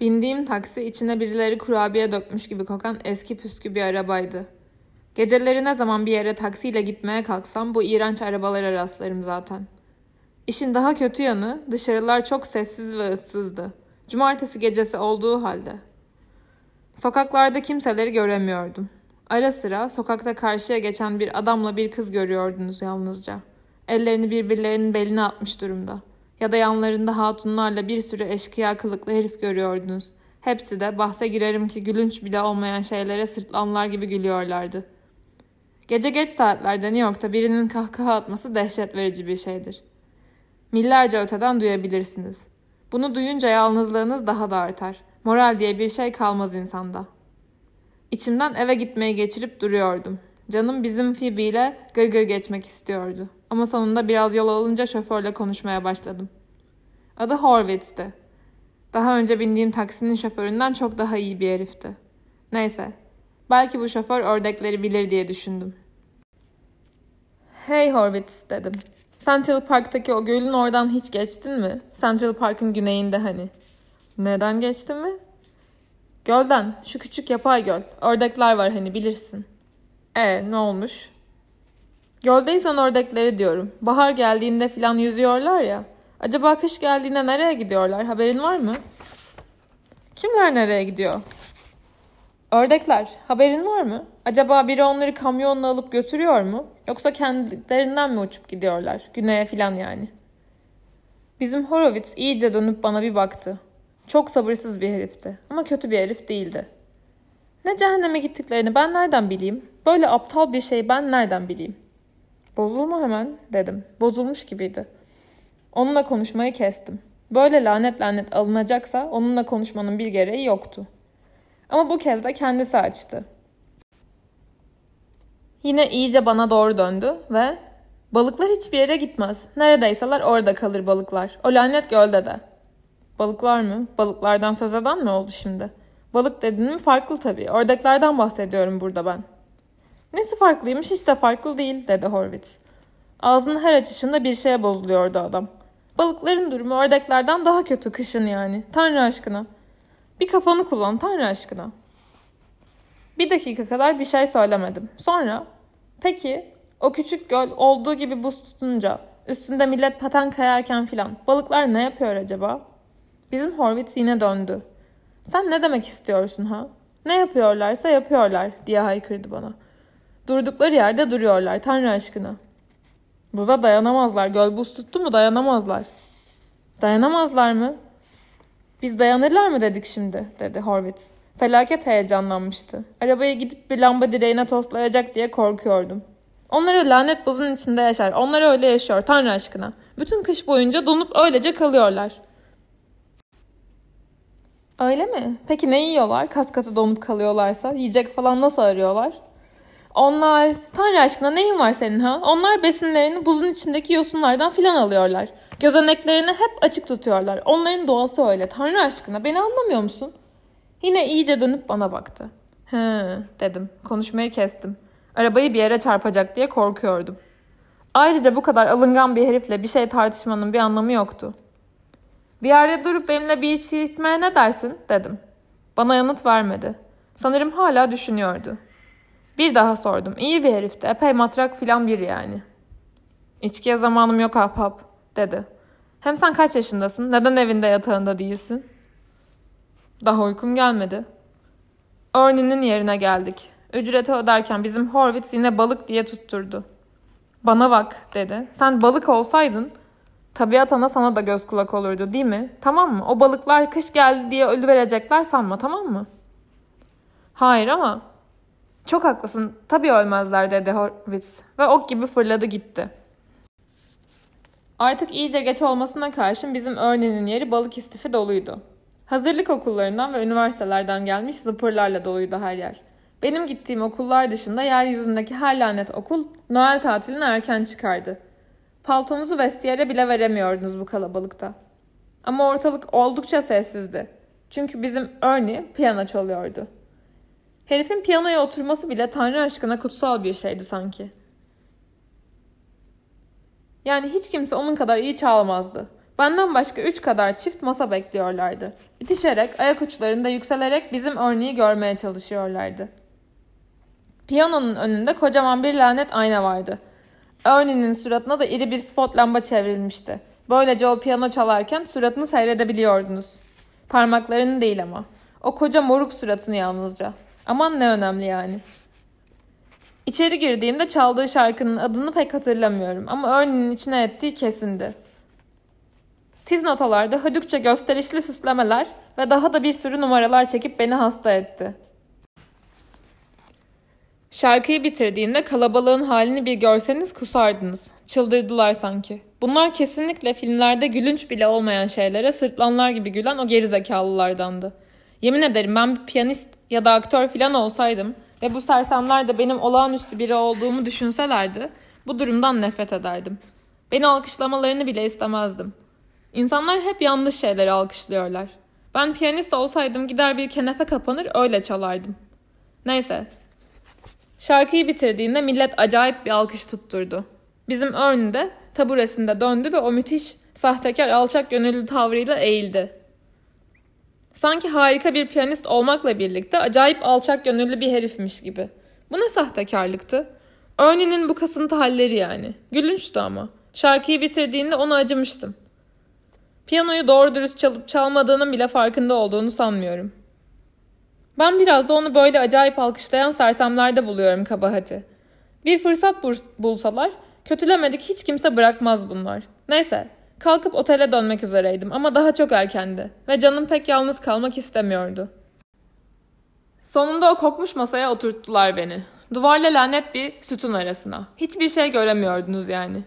Bindiğim taksi içine birileri kurabiye dökmüş gibi kokan eski püskü bir arabaydı. Geceleri ne zaman bir yere taksiyle gitmeye kalksam bu iğrenç arabalara rastlarım zaten. İşin daha kötü yanı dışarılar çok sessiz ve ıssızdı. Cumartesi gecesi olduğu halde. Sokaklarda kimseleri göremiyordum. Ara sıra sokakta karşıya geçen bir adamla bir kız görüyordunuz yalnızca. Ellerini birbirlerinin beline atmış durumda. Ya da yanlarında hatunlarla bir sürü eşkıya kılıklı herif görüyordunuz. Hepsi de bahse girerim ki gülünç bile olmayan şeylere sırtlanlar gibi gülüyorlardı. Gece geç saatlerde New York'ta birinin kahkaha atması dehşet verici bir şeydir. Millerce öteden duyabilirsiniz. Bunu duyunca yalnızlığınız daha da artar. Moral diye bir şey kalmaz insanda. İçimden eve gitmeyi geçirip duruyordum. Canım bizim Phoebe ile gırgır geçmek istiyordu. Ama sonunda biraz yol alınca şoförle konuşmaya başladım. Adı Horvitz'ti. Daha önce bindiğim taksinin şoföründen çok daha iyi bir herifti. Neyse, belki bu şoför ördekleri bilir diye düşündüm. Hey Horvitz dedim. Central Park'taki o gölün oradan hiç geçtin mi? Central Park'ın güneyinde hani. Neden geçtin mi? Gölden, şu küçük yapay göl. Ördekler var hani bilirsin. E ne olmuş? Göldeysen ördekleri diyorum. Bahar geldiğinde filan yüzüyorlar ya. Acaba kış geldiğinde nereye gidiyorlar? Haberin var mı? Kimler nereye gidiyor? Ördekler. Haberin var mı? Acaba biri onları kamyonla alıp götürüyor mu? Yoksa kendilerinden mi uçup gidiyorlar? Güneye filan yani. Bizim Horowitz iyice dönüp bana bir baktı. Çok sabırsız bir herifti ama kötü bir herif değildi. Ne cehenneme gittiklerini ben nereden bileyim? Böyle aptal bir şey ben nereden bileyim? Bozulma hemen dedim. Bozulmuş gibiydi. Onunla konuşmayı kestim. Böyle lanet lanet alınacaksa onunla konuşmanın bir gereği yoktu. Ama bu kez de kendisi açtı. Yine iyice bana doğru döndü ve balıklar hiçbir yere gitmez. Neredeyseler orada kalır balıklar. O lanet gölde de. Balıklar mı? Balıklardan söz eden mi oldu şimdi? Balık dedin mi farklı tabii. Ördeklerden bahsediyorum burada ben. Nesi farklıymış hiç de farklı değil dedi Horvitz. Ağzının her açışında bir şeye bozuluyordu adam. Balıkların durumu ördeklerden daha kötü kışın yani. Tanrı aşkına. Bir kafanı kullan Tanrı aşkına. Bir dakika kadar bir şey söylemedim. Sonra peki o küçük göl olduğu gibi buz tutunca üstünde millet paten kayarken filan balıklar ne yapıyor acaba? Bizim Horvitz yine döndü. Sen ne demek istiyorsun ha? Ne yapıyorlarsa yapıyorlar diye haykırdı bana. Durdukları yerde duruyorlar Tanrı aşkına. Buza dayanamazlar. Göl buz tuttu mu dayanamazlar. Dayanamazlar mı? Biz dayanırlar mı dedik şimdi dedi Horvitz. Felaket heyecanlanmıştı. Arabaya gidip bir lamba direğine toslayacak diye korkuyordum. Onları lanet buzun içinde yaşar. Onlar öyle yaşıyor Tanrı aşkına. Bütün kış boyunca donup öylece kalıyorlar. Öyle mi? Peki ne yiyorlar? Kas katı donup kalıyorlarsa yiyecek falan nasıl arıyorlar? Onlar, Tanrı aşkına neyin var senin ha? Onlar besinlerini buzun içindeki yosunlardan filan alıyorlar. Gözeneklerini hep açık tutuyorlar. Onların doğası öyle. Tanrı aşkına beni anlamıyor musun? Yine iyice dönüp bana baktı. He dedim. Konuşmayı kestim. Arabayı bir yere çarpacak diye korkuyordum. Ayrıca bu kadar alıngan bir herifle bir şey tartışmanın bir anlamı yoktu. Bir yerde durup benimle bir içki içmeye ne dersin dedim. Bana yanıt vermedi. Sanırım hala düşünüyordu. Bir daha sordum. İyi bir herifti. Epey matrak filan bir yani. İçkiye zamanım yok ahbap dedi. Hem sen kaç yaşındasın? Neden evinde yatağında değilsin? Daha uykum gelmedi. Ernie'nin yerine geldik. Ücreti öderken bizim Horvitz yine balık diye tutturdu. Bana bak dedi. Sen balık olsaydın tabiat ana sana da göz kulak olurdu değil mi? Tamam mı? O balıklar kış geldi diye ölü verecekler sanma tamam mı? Hayır ama çok haklısın. Tabii ölmezler dedi Horvitz ve ok gibi fırladı gitti. Artık iyice geç olmasına karşın bizim Ernie'nin yeri balık istifi doluydu. Hazırlık okullarından ve üniversitelerden gelmiş zıpırlarla doluydu her yer. Benim gittiğim okullar dışında yeryüzündeki her lanet okul Noel tatiline erken çıkardı. Paltonuzu vestiyere bile veremiyordunuz bu kalabalıkta. Ama ortalık oldukça sessizdi. Çünkü bizim Ernie piyano çalıyordu. Herifin piyanoya oturması bile Tanrı aşkına kutsal bir şeydi sanki. Yani hiç kimse onun kadar iyi çalmazdı. Benden başka üç kadar çift masa bekliyorlardı. İtişerek, ayak uçlarında yükselerek bizim örneği görmeye çalışıyorlardı. Piyanonun önünde kocaman bir lanet ayna vardı. Ernie'nin suratına da iri bir spot lamba çevrilmişti. Böylece o piyano çalarken suratını seyredebiliyordunuz. Parmaklarını değil ama. O koca moruk suratını yalnızca. Aman ne önemli yani. İçeri girdiğimde çaldığı şarkının adını pek hatırlamıyorum ama Ernie'nin içine ettiği kesindi. Tiz notalarda hödükçe gösterişli süslemeler ve daha da bir sürü numaralar çekip beni hasta etti. Şarkıyı bitirdiğinde kalabalığın halini bir görseniz kusardınız. Çıldırdılar sanki. Bunlar kesinlikle filmlerde gülünç bile olmayan şeylere sırtlanlar gibi gülen o gerizekalılardandı. Yemin ederim ben bir piyanist ya da aktör filan olsaydım ve bu sersemler de benim olağanüstü biri olduğumu düşünselerdi bu durumdan nefret ederdim. Beni alkışlamalarını bile istemezdim. İnsanlar hep yanlış şeyleri alkışlıyorlar. Ben piyanist olsaydım gider bir kenefe kapanır öyle çalardım. Neyse. Şarkıyı bitirdiğinde millet acayip bir alkış tutturdu. Bizim Ern de taburesinde döndü ve o müthiş, sahtekar, alçak gönüllü tavrıyla eğildi. Sanki harika bir piyanist olmakla birlikte acayip alçak gönüllü bir herifmiş gibi. Bu ne sahtekarlıktı? Ernie'nin bu kasıntı halleri yani. Gülünçtü ama. Şarkıyı bitirdiğinde ona acımıştım. Piyanoyu doğru dürüst çalıp çalmadığının bile farkında olduğunu sanmıyorum. Ben biraz da onu böyle acayip alkışlayan sersemlerde buluyorum kabahati. Bir fırsat bulsalar kötülemedik hiç kimse bırakmaz bunlar. Neyse kalkıp otele dönmek üzereydim ama daha çok erkendi ve canım pek yalnız kalmak istemiyordu. Sonunda o kokmuş masaya oturttular beni. Duvarla lanet bir sütun arasına. Hiçbir şey göremiyordunuz yani.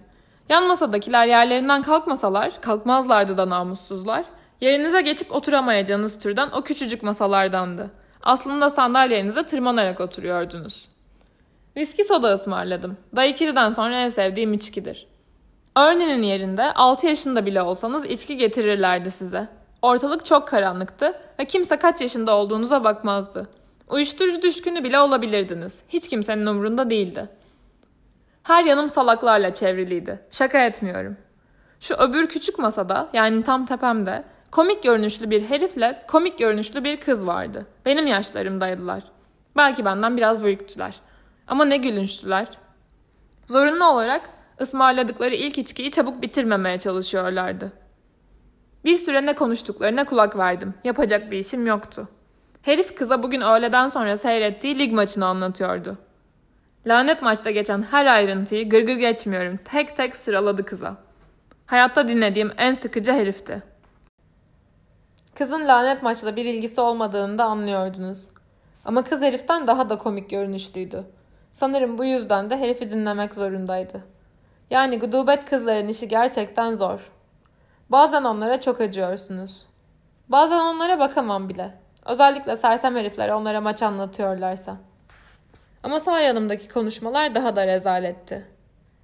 Yan masadakiler yerlerinden kalkmasalar, kalkmazlardı da namussuzlar. Yerinize geçip oturamayacağınız türden o küçücük masalardandı. Aslında sandalyenize tırmanarak oturuyordunuz. Viski soda ısmarladım. Daiquiri'den sonra en sevdiğim içkidir. Örneğin yerinde 6 yaşında bile olsanız içki getirirlerdi size. Ortalık çok karanlıktı ve kimse kaç yaşında olduğunuza bakmazdı. Uyuşturucu düşkünü bile olabilirdiniz. Hiç kimsenin umurunda değildi. Her yanım salaklarla çevriliydi. Şaka etmiyorum. Şu öbür küçük masada yani tam tepemde komik görünüşlü bir herifle komik görünüşlü bir kız vardı. Benim yaşlarımdaydılar. Belki benden biraz büyüktüler. Ama ne gülünçlüler. Zorunlu olarak ısmarladıkları ilk içkiyi çabuk bitirmemeye çalışıyorlardı. Bir süre ne konuştuklarına kulak verdim. Yapacak bir işim yoktu. Herif kıza bugün öğleden sonra seyrettiği lig maçını anlatıyordu. Lanet maçta geçen her ayrıntıyı gırgır geçmiyorum. Tek tek sıraladı kıza. Hayatta dinlediğim en sıkıcı herifti. Kızın lanet maçla bir ilgisi olmadığını da anlıyordunuz. Ama kız heriften daha da komik görünüşlüydü. Sanırım bu yüzden de herifi dinlemek zorundaydı. Yani gudubet kızların işi gerçekten zor. Bazen onlara çok acıyorsunuz. Bazen onlara bakamam bile. Özellikle sersem herifler onlara maç anlatıyorlarsa. Ama sağ yanımdaki konuşmalar daha da rezaletti.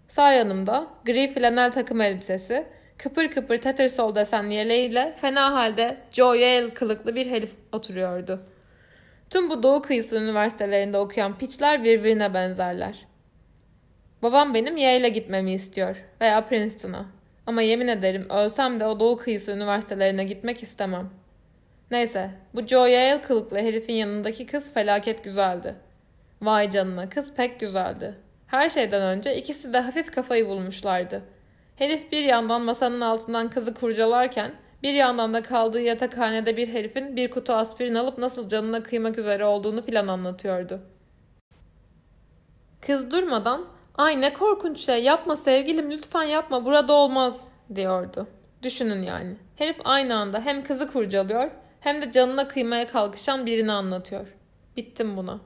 Sağ yanımda gri flanel takım elbisesi, kıpır kıpır Tattersall desenli yeleğiyle fena halde Joe Yale kılıklı bir herif oturuyordu. Tüm bu doğu kıyısı üniversitelerinde okuyan piçler birbirine benzerler. Babam benim Yale'e gitmemi istiyor veya Princeton'a. Ama yemin ederim ölsem de o doğu kıyısı üniversitelerine gitmek istemem. Neyse bu Joe Yale kılıklı herifin yanındaki kız felaket güzeldi. Vay canına kız pek güzeldi. Her şeyden önce ikisi de hafif kafayı bulmuşlardı. Herif bir yandan masanın altından kızı kurcalarken bir yandan da kaldığı yatakhanede bir herifin bir kutu aspirin alıp nasıl canına kıymak üzere olduğunu filan anlatıyordu. Kız durmadan ay ne korkunç şey yapma sevgilim lütfen yapma burada olmaz diyordu. Düşünün yani. Herif aynı anda hem kızı kurcalıyor hem de canına kıymaya kalkışan birini anlatıyor. Bittim buna.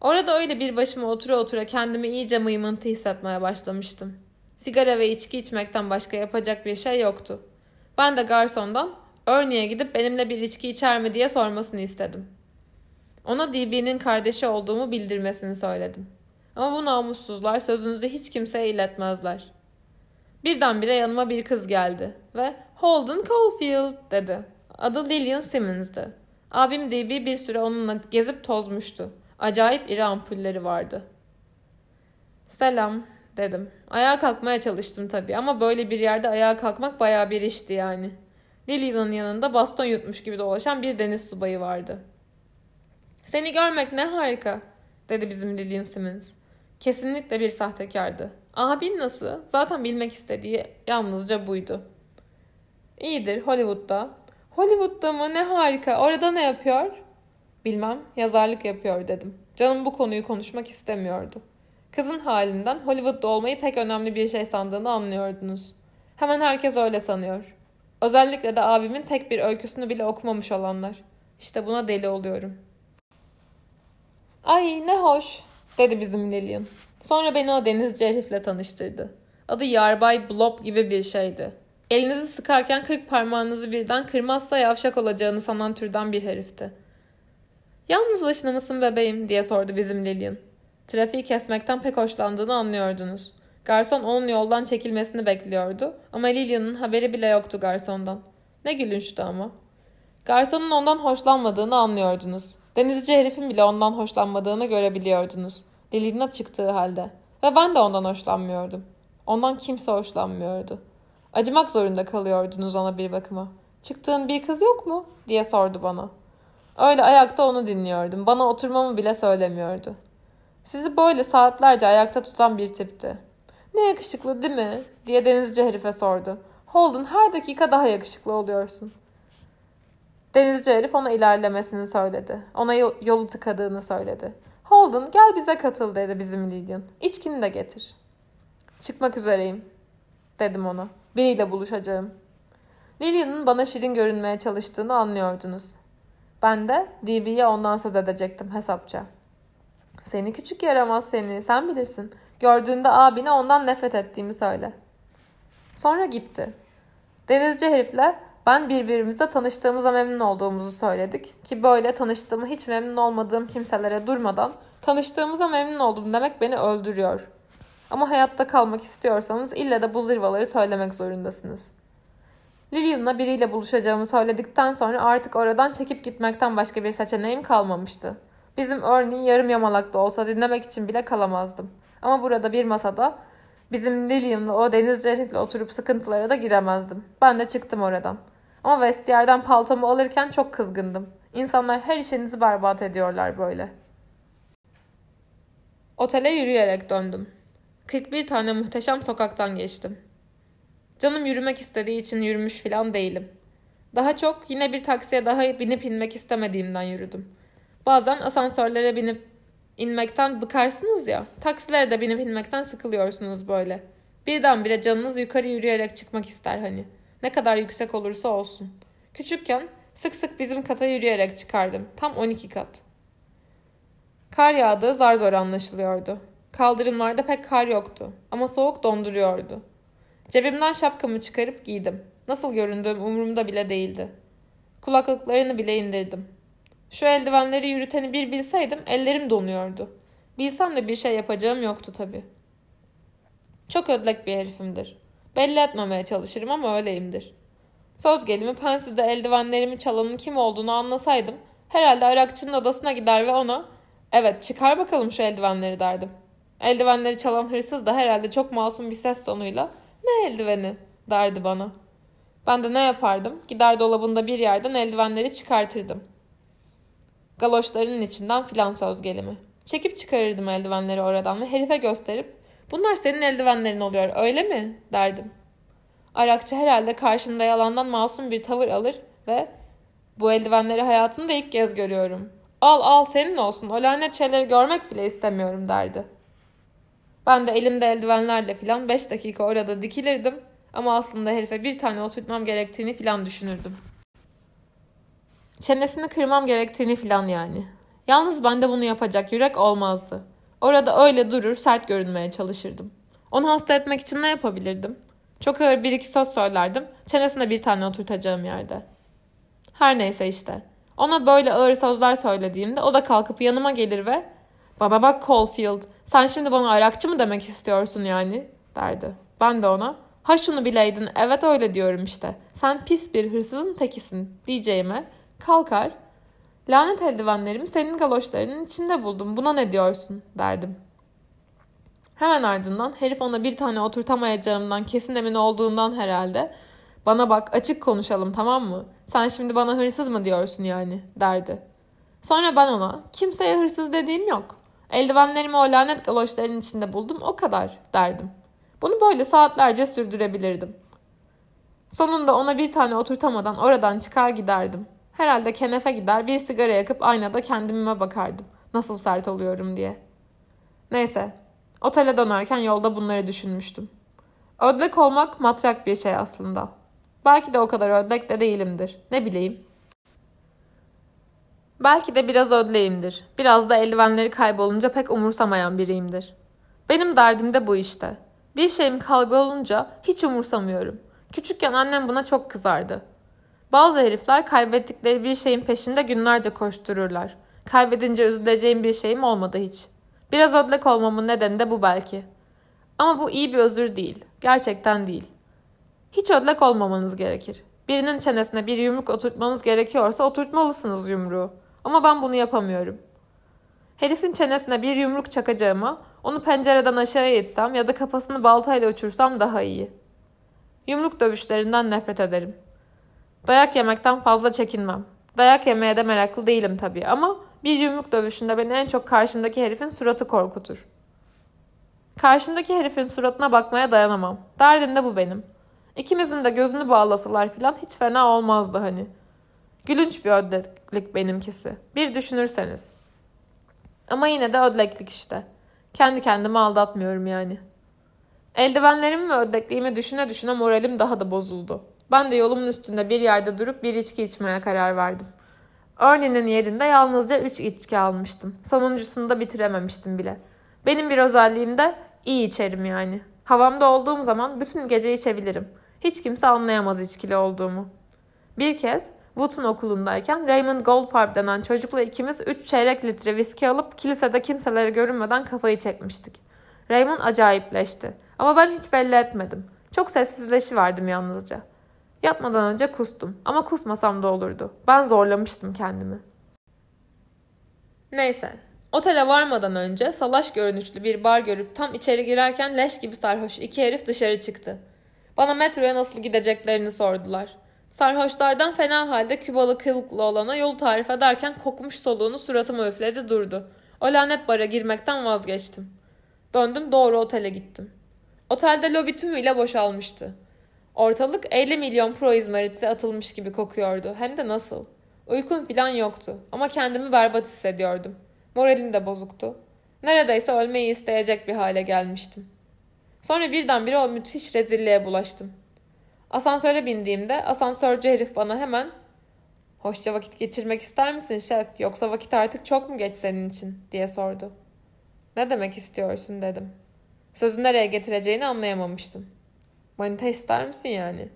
Orada öyle bir başıma otura otura kendimi iyice mıymıntı hissetmeye başlamıştım. Sigara ve içki içmekten başka yapacak bir şey yoktu. Ben de garsondan Örneğe gidip benimle bir içki içer mi diye sormasını istedim. Ona DB'nin kardeşi olduğumu bildirmesini söyledim. Ama bu namussuzlar sözünüzü hiç kimseye iletmezler. Birdenbire yanıma bir kız geldi ve Holden Caulfield dedi. Adı Lillian Simmons'dı. Abim DB bir süre onunla gezip tozmuştu. Acayip iri ampulleri vardı. Selam dedim. Ayağa kalkmaya çalıştım tabii ama böyle bir yerde ayağa kalkmak bayağı bir işti yani. Lilian'ın yanında baston yutmuş gibi dolaşan bir deniz subayı vardı. Seni görmek ne harika, dedi bizim Lillian Simmons. Kesinlikle bir sahtekardı. Abin nasıl? Zaten bilmek istediği yalnızca buydu. İyidir Hollywood'da. Hollywood'da mı? Ne harika. Orada ne yapıyor? Bilmem. Yazarlık yapıyor dedim. Canım bu konuyu konuşmak istemiyordu. Kızın halinden Hollywood'da olmayı pek önemli bir şey sandığını anlıyordunuz. Hemen herkes öyle sanıyor. Özellikle de abimin tek bir öyküsünü bile okumamış olanlar. İşte buna deli oluyorum. Ay ne hoş dedi bizim Lillian. Sonra beni o denizci herifle tanıştırdı. Adı Yarbay Blob gibi bir şeydi. Elinizi sıkarken kırk parmağınızı birden kırmazsa yavşak olacağını sanan türden bir herifti. Yalnız başına mısın bebeğim diye sordu bizim Lillian. Trafiği kesmekten pek hoşlandığını anlıyordunuz. Garson onun yoldan çekilmesini bekliyordu ama Lillian'ın haberi bile yoktu garsondan. Ne gülünçtü ama. Garsonun ondan hoşlanmadığını anlıyordunuz. Denizci herifin bile ondan hoşlanmadığını görebiliyordunuz. Lillian'a çıktığı halde. Ve ben de ondan hoşlanmıyordum. Ondan kimse hoşlanmıyordu. Acımak zorunda kalıyordunuz ona bir bakıma. Çıktığın bir kız yok mu? diye sordu bana. Öyle ayakta onu dinliyordum. Bana oturmamı bile söylemiyordu. Sizi böyle saatlerce ayakta tutan bir tipti. Ne yakışıklı değil mi? diye denizci herife sordu. Holden her dakika daha yakışıklı oluyorsun. Denizci herif ona ilerlemesini söyledi. Ona yolu tıkadığını söyledi. Holden gel bize katıl dedi bizim Lillian. İçkini de getir. Çıkmak üzereyim dedim ona. Biriyle buluşacağım. Lillian'ın bana şirin görünmeye çalıştığını anlıyordunuz. Ben de DB'ye ondan söz edecektim hesapça. Seni küçük yaramaz seni, sen bilirsin. Gördüğünde abine ondan nefret ettiğimi söyle. Sonra gitti. Denizci herifle ben birbirimizle tanıştığımıza memnun olduğumuzu söyledik ki böyle tanıştığımı hiç memnun olmadığım kimselere durmadan tanıştığımıza memnun oldum demek beni öldürüyor. Ama hayatta kalmak istiyorsanız ille de bu zırvaları söylemek zorundasınız. Lillian'la biriyle buluşacağımı söyledikten sonra artık oradan çekip gitmekten başka bir seçeneğim kalmamıştı. Bizim örneğin yarım yamalak da olsa dinlemek için bile kalamazdım. Ama burada bir masada bizim Lillian'la o deniz herifle oturup sıkıntılara da giremezdim. Ben de çıktım oradan. Ama vestiyerden paltomu alırken çok kızgındım. İnsanlar her işinizi berbat ediyorlar böyle. Otele yürüyerek döndüm. 41 tane muhteşem sokaktan geçtim. Canım yürümek istediği için yürümüş filan değilim. Daha çok yine bir taksiye daha binip inmek istemediğimden yürüdüm. Bazen asansörlere binip inmekten bıkarsınız ya. Taksilere de binip inmekten sıkılıyorsunuz böyle. Birdenbire canınız yukarı yürüyerek çıkmak ister hani. Ne kadar yüksek olursa olsun. Küçükken sık sık bizim kata yürüyerek çıkardım. Tam 12 kat. Kar yağdığı zar zor anlaşılıyordu. Kaldırımlarda pek kar yoktu ama soğuk donduruyordu. Cebimden şapkamı çıkarıp giydim. Nasıl göründüğüm umurumda bile değildi. Kulaklıklarını bile indirdim. Şu eldivenleri yürüteni bir bilseydim ellerim donuyordu. Bilsem de bir şey yapacağım yoktu tabii. Çok ödlek bir herifimdir. Belli etmemeye çalışırım ama öyleyimdir. Söz gelimi pensizde eldivenlerimi çalanın kim olduğunu anlasaydım herhalde Arakçı'nın odasına gider ve ona evet çıkar bakalım şu eldivenleri derdim. Eldivenleri çalan hırsız da herhalde çok masum bir ses tonuyla ne eldiveni derdi bana. Ben de ne yapardım? Gider dolabında bir yerden eldivenleri çıkartırdım. Galoşlarının içinden filan söz gelimi. Çekip çıkarırdım eldivenleri oradan ve herife gösterip bunlar senin eldivenlerin oluyor öyle mi derdim. Arakçı herhalde karşında yalandan masum bir tavır alır ve bu eldivenleri hayatımda ilk kez görüyorum. Al al senin olsun o lanet şeyleri görmek bile istemiyorum derdi. Ben de elimde eldivenlerle filan 5 dakika orada dikilirdim ama aslında herife bir tane oturtmam gerektiğini filan düşünürdüm. Çenesini kırmam gerektiğini filan yani. Yalnız bende bunu yapacak yürek olmazdı. Orada öyle durur sert görünmeye çalışırdım. Onu hasta etmek için ne yapabilirdim? Çok ağır bir iki söz söylerdim. Çenesine bir tane oturtacağım yerde. Her neyse işte. Ona böyle ağır sözler söylediğimde o da kalkıp yanıma gelir ve bana bak Caulfield sen şimdi bana arakçı mı demek istiyorsun yani derdi. Ben de ona ha şunu bileydin evet öyle diyorum işte. Sen pis bir hırsızın tekisin diyeceğime kalkar lanet eldivenlerimi senin galoşlarının içinde buldum buna ne diyorsun derdim. Hemen ardından herif ona bir tane oturtamayacağımdan kesin emin olduğundan herhalde bana bak açık konuşalım tamam mı? Sen şimdi bana hırsız mı diyorsun yani derdi. Sonra ben ona kimseye hırsız dediğim yok. Eldivenlerimi o lanet galoşların içinde buldum o kadar derdim. Bunu böyle saatlerce sürdürebilirdim. Sonunda ona bir tane oturtamadan oradan çıkar giderdim. Herhalde kenefe gider bir sigara yakıp aynada kendime bakardım. Nasıl sert oluyorum diye. Neyse. Otele dönerken yolda bunları düşünmüştüm. Ödlek olmak matrak bir şey aslında. Belki de o kadar ödlek de değilimdir. Ne bileyim. Belki de biraz ödleyimdir. Biraz da eldivenleri kaybolunca pek umursamayan biriyimdir. Benim derdim de bu işte. Bir şeyim kaybolunca hiç umursamıyorum. Küçükken annem buna çok kızardı. Bazı herifler kaybettikleri bir şeyin peşinde günlerce koştururlar. Kaybedince üzüleceğim bir şeyim olmadı hiç. Biraz ödlek olmamın nedeni de bu belki. Ama bu iyi bir özür değil. Gerçekten değil. Hiç ödlek olmamanız gerekir. Birinin çenesine bir yumruk oturtmanız gerekiyorsa oturtmalısınız yumruğu. Ama ben bunu yapamıyorum. Herifin çenesine bir yumruk çakacağıma onu pencereden aşağıya itsem ya da kafasını baltayla uçursam daha iyi. Yumruk dövüşlerinden nefret ederim. Dayak yemekten fazla çekinmem. Dayak yemeye de meraklı değilim tabii ama bir yumruk dövüşünde beni en çok karşımdaki herifin suratı korkutur. Karşımdaki herifin suratına bakmaya dayanamam. Derdim de bu benim. İkimizin de gözünü bağlasalar filan hiç fena olmazdı hani. Gülünç bir ödleklik benimkisi. Bir düşünürseniz. Ama yine de ödleklik işte. Kendi kendimi aldatmıyorum yani. Eldivenlerimi ve ödlekliğimi düşüne düşüne moralim daha da bozuldu. Ben de yolumun üstünde bir yerde durup bir içki içmeye karar verdim. Ernie'nin yerinde yalnızca üç içki almıştım. Sonuncusunu da bitirememiştim bile. Benim bir özelliğim de iyi içerim yani. Havamda olduğum zaman bütün gece içebilirim. Hiç kimse anlayamaz içkili olduğumu. Bir kez Wood'un okulundayken Raymond Goldfarb denen çocukla ikimiz 3 çeyrek litre viski alıp kilisede kimselere görünmeden kafayı çekmiştik. Raymond acayipleşti. Ama ben hiç belli etmedim. Çok sessizleşiverdim yalnızca. Yatmadan önce kustum ama kusmasam da olurdu. Ben zorlamıştım kendimi. Neyse. Otele varmadan önce salaş görünüşlü bir bar görüp tam içeri girerken leş gibi sarhoş iki herif dışarı çıktı. Bana metroya nasıl gideceklerini sordular. Sarhoşlardan fena halde Kübalı kılıklı olana yol tarif ederken kokmuş soluğunu suratıma üfledi durdu. O lanet bara girmekten vazgeçtim. Döndüm doğru otele gittim. Otelde lobi tümüyle boşalmıştı. Ortalık 50 milyon pro izmariti atılmış gibi kokuyordu. Hem de nasıl. Uykum falan yoktu ama kendimi berbat hissediyordum. Moralim de bozuktu. Neredeyse ölmeyi isteyecek bir hale gelmiştim. Sonra birdenbire o müthiş rezilliğe bulaştım. Asansöre bindiğimde asansörcü herif bana hemen ''Hoşça vakit geçirmek ister misin şef yoksa vakit artık çok mu geç senin için?'' diye sordu. ''Ne demek istiyorsun?'' dedim. Sözü nereye getireceğini anlayamamıştım. Manita ister misin yani?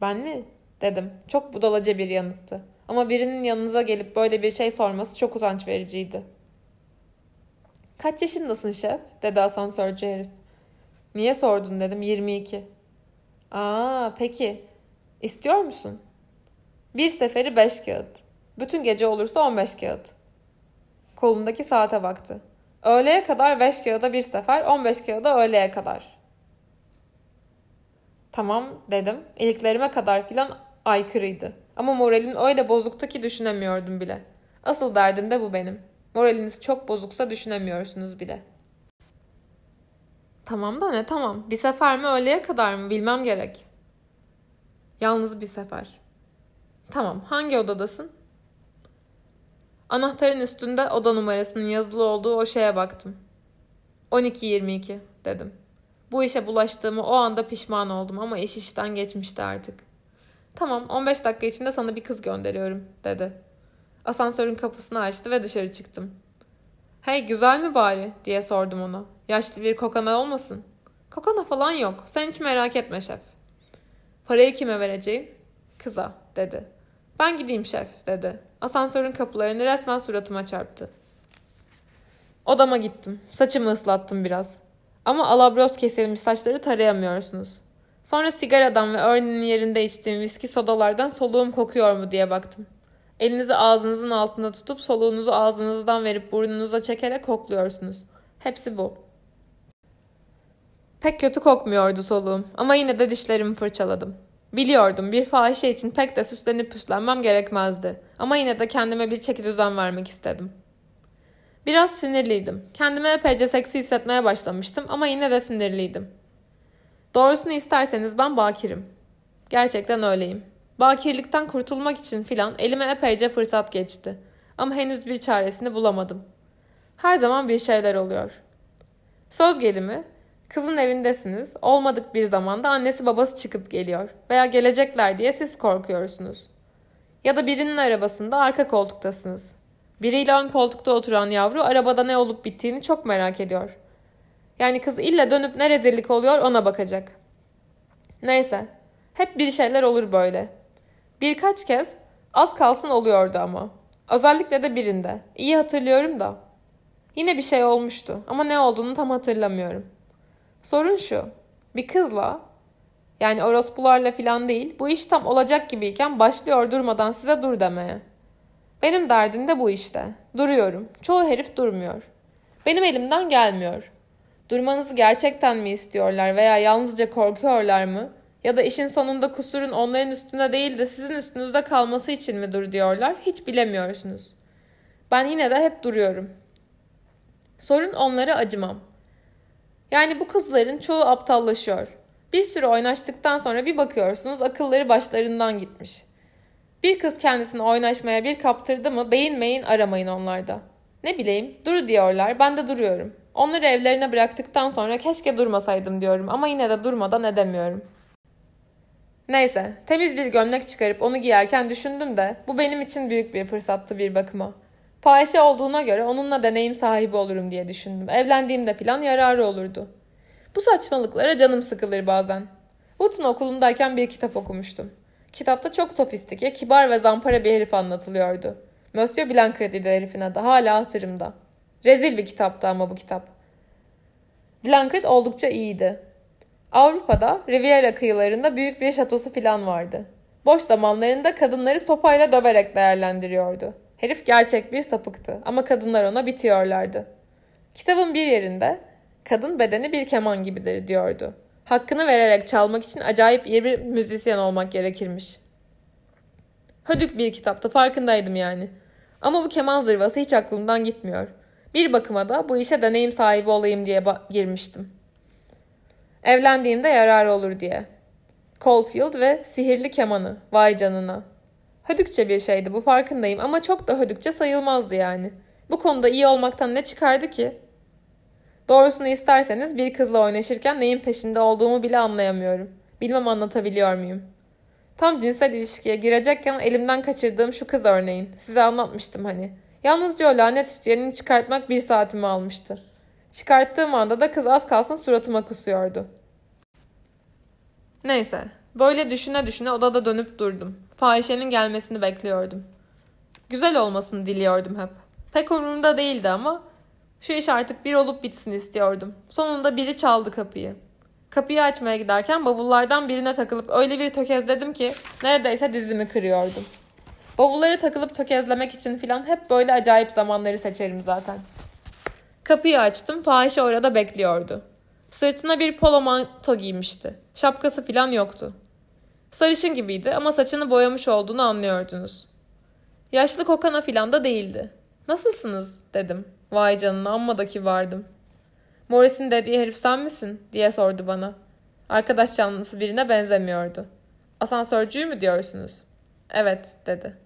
Ben mi? Dedim. Çok budalaca bir yanıttı. Ama birinin yanınıza gelip böyle bir şey sorması çok utanç vericiydi. Kaç yaşındasın şef? dedi asansörcü herif. Niye sordun dedim. 22. Aa peki. İstiyor musun? Bir seferi beş kağıt. Bütün gece olursa on beş kağıt. Kolundaki saate baktı. Öğleye kadar beş kağıda bir sefer, on beş kağıda öğleye kadar. Tamam dedim. İliklerime kadar filan aykırıydı. Ama moralim öyle bozuktu ki düşünemiyordum bile. Asıl derdim de bu benim. Moraliniz çok bozuksa düşünemiyorsunuz bile. Tamam da ne tamam. Bir sefer mi öğleye kadar mı bilmem gerek. Yalnız bir sefer. Tamam hangi odadasın? Anahtarın üstünde oda numarasının yazılı olduğu o şeye baktım. 12.22 dedim. Bu işe bulaştığımı o anda pişman oldum ama iş işten geçmişti artık. Tamam 15 dakika içinde sana bir kız gönderiyorum dedi. Asansörün kapısını açtı ve dışarı çıktım. Hey güzel mi bari diye sordum ona. Yaşlı bir kokana olmasın. Kokana falan yok. Sen hiç merak etme şef. Parayı kime vereceğim? Kıza dedi. Ben gideyim şef dedi. Asansörün kapılarını resmen suratıma çarptı. Odama gittim. Saçımı ıslattım biraz. Ama alabros kesilmiş saçları tarayamıyorsunuz. Sonra sigaradan ve Ernie'nin yerinde içtiğim viski sodalardan soluğum kokuyor mu diye baktım. Elinizi ağzınızın altında tutup soluğunuzu ağzınızdan verip burnunuza çekerek kokluyorsunuz. Hepsi bu. Pek kötü kokmuyordu soluğum ama yine de dişlerimi fırçaladım. Biliyordum bir fahişe için pek de süslenip püslenmem gerekmezdi. Ama yine de kendime bir çeki düzen vermek istedim. Biraz sinirliydim. Kendimi epeyce seksi hissetmeye başlamıştım ama yine de sinirliydim. Doğrusunu isterseniz ben bakirim. Gerçekten öyleyim. Bakirlikten kurtulmak için filan elime epeyce fırsat geçti. Ama henüz bir çaresini bulamadım. Her zaman bir şeyler oluyor. Söz gelimi, kızın evindesiniz, olmadık bir zamanda annesi babası çıkıp geliyor veya gelecekler diye siz korkuyorsunuz. Ya da birinin arabasında arka koltuktasınız. Biriyle ön koltukta oturan yavru arabada ne olup bittiğini çok merak ediyor. Yani kız illa dönüp ne rezillik oluyor ona bakacak. Neyse, hep bir şeyler olur böyle. Birkaç kez az kalsın oluyordu ama. Özellikle de birinde. İyi hatırlıyorum da. Yine bir şey olmuştu ama ne olduğunu tam hatırlamıyorum. Sorun şu. Bir kızla yani orospularla filan değil bu iş tam olacak gibiyken başlıyor durmadan size dur demeye. Benim derdim de bu işte. Duruyorum. Çoğu herif durmuyor. Benim elimden gelmiyor. Durmanızı gerçekten mi istiyorlar veya yalnızca korkuyorlar mı? Ya da işin sonunda kusurun onların üstünde değil de sizin üstünüzde kalması için mi dur diyorlar? Hiç bilemiyorsunuz. Ben yine de hep duruyorum. Sorun onlara acımam. Yani bu kızların çoğu aptallaşıyor. Bir sürü oynaştıktan sonra bir bakıyorsunuz akılları başlarından gitmiş. Bir kız kendisini oynaşmaya bir kaptırdı mı beyin aramayın onlarda. Ne bileyim dur diyorlar ben de duruyorum. Onları evlerine bıraktıktan sonra keşke durmasaydım diyorum ama yine de durmadan edemiyorum. Neyse temiz bir gömlek çıkarıp onu giyerken düşündüm de bu benim için büyük bir fırsattı bir bakıma. Fahişe olduğuna göre onunla deneyim sahibi olurum diye düşündüm. Evlendiğimde plan yararı olurdu. Bu saçmalıklara canım sıkılır bazen. Wood'un okulundayken bir kitap okumuştum. Kitapta çok sofistike, kibar ve zampara bir herif anlatılıyordu. Monsieur Blancard'ıydı herifin adı. Hala hatırımda. Rezil bir kitaptı ama bu kitap. Blancard oldukça iyiydi. Avrupa'da Riviera kıyılarında büyük bir şatosu filan vardı. Boş zamanlarında kadınları sopayla döverek değerlendiriyordu. Herif gerçek bir sapıktı ama kadınlar ona bitiyorlardı. Kitabın bir yerinde kadın bedeni bir keman gibidir diyordu. Hakkını vererek çalmak için acayip iyi bir müzisyen olmak gerekirmiş. Hödük bir kitaptı farkındaydım yani. Ama bu keman zırvası hiç aklımdan gitmiyor. Bir bakıma da bu işe deneyim sahibi olayım diye girmiştim. Evlendiğimde yarar olur diye. Caulfield ve sihirli kemanı. Vay canına. Hödükçe bir şeydi bu farkındayım ama çok da hödükçe sayılmazdı yani. Bu konuda iyi olmaktan ne çıkardı ki? Doğrusunu isterseniz bir kızla oynaşırken neyin peşinde olduğumu bile anlayamıyorum. Bilmem anlatabiliyor muyum? Tam cinsel ilişkiye girecekken elimden kaçırdığım şu kız örneğin. Size anlatmıştım hani. Yalnızca o lanet üstyenini çıkartmak bir saatimi almıştı. Çıkarttığım anda da kız az kalsın suratıma kusuyordu. Neyse. Böyle düşüne düşüne odada dönüp durdum. Fahişenin gelmesini bekliyordum. Güzel olmasını diliyordum hep. Pek umurumda değildi ama şu iş artık bir olup bitsin istiyordum. Sonunda biri çaldı kapıyı. Kapıyı açmaya giderken bavullardan birine takılıp öyle bir tökezledim ki neredeyse dizimi kırıyordum. Bavulları takılıp tökezlemek için filan hep böyle acayip zamanları seçerim zaten. Kapıyı açtım, fahişe orada bekliyordu. Sırtına bir polo manto giymişti. Şapkası filan yoktu. Sarışın gibiydi ama saçını boyamış olduğunu anlıyordunuz. Yaşlı kokana filan da değildi. Nasılsınız dedim. Vay canına amma da kibardım. Morris'in dediği herif sen misin diye sordu bana. Arkadaş canlısı birine benzemiyordu. Asansörcüyü mü diyorsunuz? Evet dedi.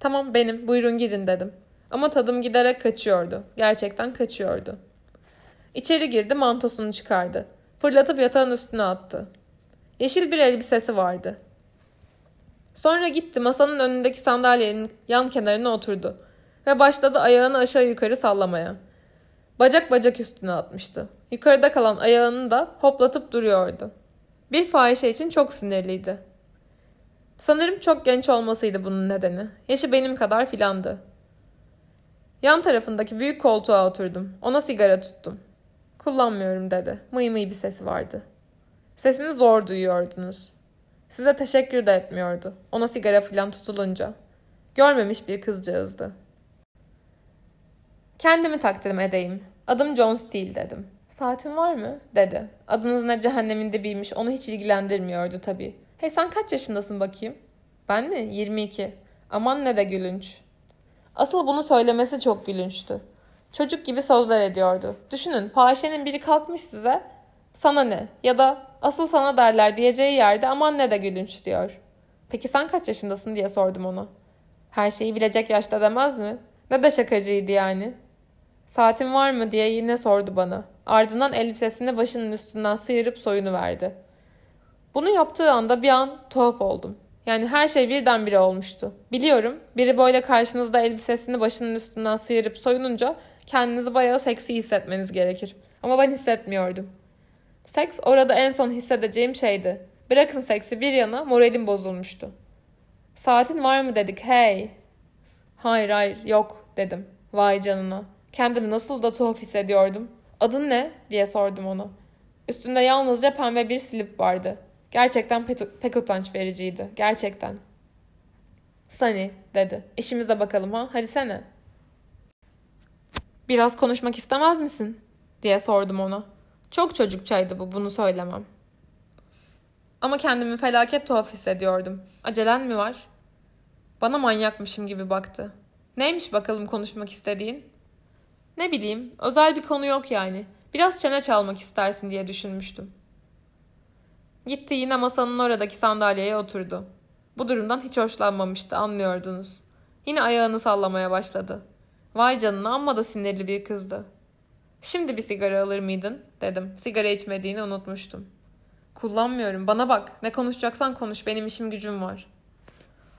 Tamam benim buyurun girin dedim. Ama tadım giderek kaçıyordu. Gerçekten kaçıyordu. İçeri girdi mantosunu çıkardı. Fırlatıp yatağın üstüne attı. Yeşil bir elbisesi vardı. Sonra gitti masanın önündeki sandalyenin yan kenarına oturdu ve başladı ayağını aşağı yukarı sallamaya. Bacak bacak üstüne atmıştı. Yukarıda kalan ayağını da hoplatıp duruyordu. Bir fahişe için çok sinirliydi. Sanırım çok genç olmasıydı bunun nedeni. Yaşı benim kadar filandı. Yan tarafındaki büyük koltuğa oturdum. Ona sigara tuttum. Kullanmıyorum dedi. Mıy mıy bir sesi vardı. Sesini zor duyuyordunuz. Size teşekkür de etmiyordu. Ona sigara filan tutulunca. Görmemiş bir kızcağızdı. Kendimi takdim edeyim. Adım John Steele dedim. Saatin var mı? dedi. Adınız ne cehennemin dibiymiş onu hiç ilgilendirmiyordu tabii. Hey sen kaç yaşındasın bakayım? Ben mi? 22. Aman ne de gülünç. Asıl bunu söylemesi çok gülünçtü. Çocuk gibi sözler ediyordu. Düşünün fahişenin biri kalkmış size sana ne ya da asıl sana derler diyeceği yerde aman ne de gülünç diyor. Peki sen kaç yaşındasın diye sordum onu. Her şeyi bilecek yaşta demez mi? Ne de şakacıydı yani. Saatin var mı diye yine sordu bana. Ardından elbisesini başının üstünden sıyırıp soyunu verdi. Bunu yaptığı anda bir an tuhaf oldum. Yani her şey birdenbire olmuştu. Biliyorum biri böyle karşınızda elbisesini başının üstünden sıyırıp soyununca kendinizi bayağı seksi hissetmeniz gerekir. Ama ben hissetmiyordum. Seks orada en son hissedeceğim şeydi. Bırakın seksi bir yana moralim bozulmuştu. Saatin var mı dedik hey. Hayır hayır yok dedim. Vay canına. Kendimi nasıl da tuhaf hissediyordum. Adın ne diye sordum ona. Üstünde yalnızca pembe bir slip vardı. Gerçekten pek, utanç vericiydi. Gerçekten. Sunny dedi. İşimize bakalım ha. Hadi sene. Biraz konuşmak istemez misin? diye sordum ona. Çok çocukçaydı bu bunu söylemem. Ama kendimi felaket tuhaf hissediyordum. Acelen mi var? Bana manyakmışım gibi baktı. Neymiş bakalım konuşmak istediğin? Ne bileyim, özel bir konu yok yani. Biraz çene çalmak istersin diye düşünmüştüm. Gitti yine masanın oradaki sandalyeye oturdu. Bu durumdan hiç hoşlanmamıştı, anlıyordunuz. Yine ayağını sallamaya başladı. Vay canına amma da sinirli bir kızdı. Şimdi bir sigara alır mıydın? dedim. Sigara içmediğini unutmuştum. Kullanmıyorum. Bana bak. Ne konuşacaksan konuş. Benim işim gücüm var.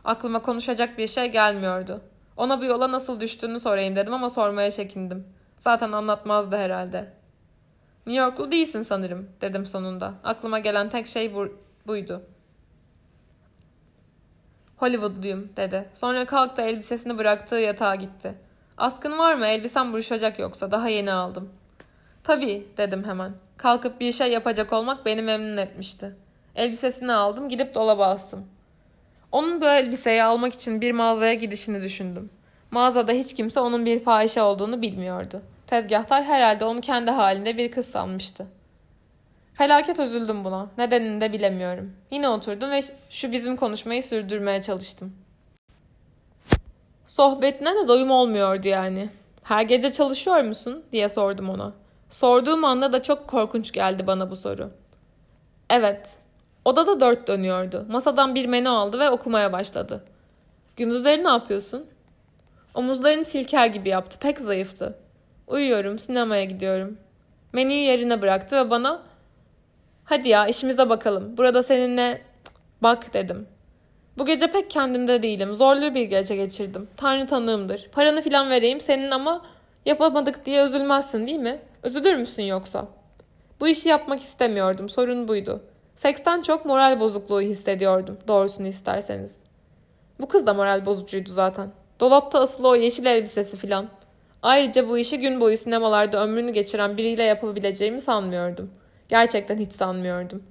Aklıma konuşacak bir şey gelmiyordu. Ona bu yola nasıl düştüğünü sorayım dedim ama sormaya çekindim. Zaten anlatmazdı herhalde. New Yorklu değilsin sanırım dedim sonunda. Aklıma gelen tek şey bu, buydu. Hollywoodluyum dedi. Sonra kalktı elbisesini bıraktığı yatağa gitti. Askın var mı? Elbisem buruşacak yoksa. Daha yeni aldım. Tabii dedim hemen. Kalkıp bir şey yapacak olmak beni memnun etmişti. Elbisesini aldım gidip dolaba astım. Onun bu elbiseyi almak için bir mağazaya gidişini düşündüm. Mağazada hiç kimse onun bir fahişe olduğunu bilmiyordu. Tezgahtar herhalde onu kendi halinde bir kız sanmıştı. Felaket üzüldüm buna. Nedenini de bilemiyorum. Yine oturdum ve şu bizim konuşmayı sürdürmeye çalıştım. Sohbetine de doyum olmuyordu yani. Her gece çalışıyor musun diye sordum ona. Sorduğum anda da çok korkunç geldi bana bu soru. Evet. Odada dört dönüyordu. Masadan bir menü aldı ve okumaya başladı. Gündüzleri ne yapıyorsun? Omuzlarını silker gibi yaptı. Pek zayıftı. Uyuyorum, sinemaya gidiyorum. Menüyü yerine bıraktı ve bana hadi ya işimize bakalım. Burada seninle bak dedim. Bu gece pek kendimde değilim. Zorlu bir gece geçirdim. Tanrı tanığımdır. Paranı filan vereyim senin ama yapamadık diye üzülmezsin değil mi? Üzülür müsün yoksa? Bu işi yapmak istemiyordum. Sorun buydu. Seksten çok moral bozukluğu hissediyordum. Doğrusunu isterseniz. Bu kız da moral bozucuydu zaten. Dolapta asılı o yeşil elbisesi filan. Ayrıca bu işi gün boyu sinemalarda ömrünü geçiren biriyle yapabileceğimi sanmıyordum. Gerçekten hiç sanmıyordum.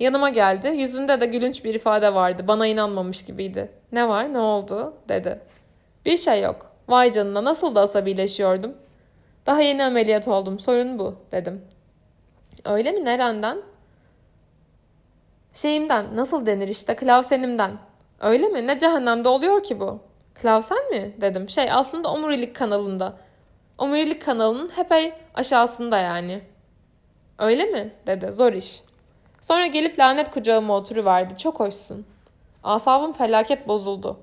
Yanıma geldi. Yüzünde de gülünç bir ifade vardı. Bana inanmamış gibiydi. Ne var ne oldu dedi. Bir şey yok. Vay canına nasıl da asabileşiyordum. Daha yeni ameliyat oldum. Sorun bu dedim. Öyle mi? Nereden? Şeyimden. Nasıl denir işte? Klavsenimden. Öyle mi? Ne cehennemde oluyor ki bu? Klavsen mi? Dedim. Şey aslında omurilik kanalında. Omurilik kanalının hepey aşağısında yani. Öyle mi? Dedi. Zor iş. Sonra gelip lanet kucağıma oturuverdi. Çok hoşsun. Asabım felaket bozuldu.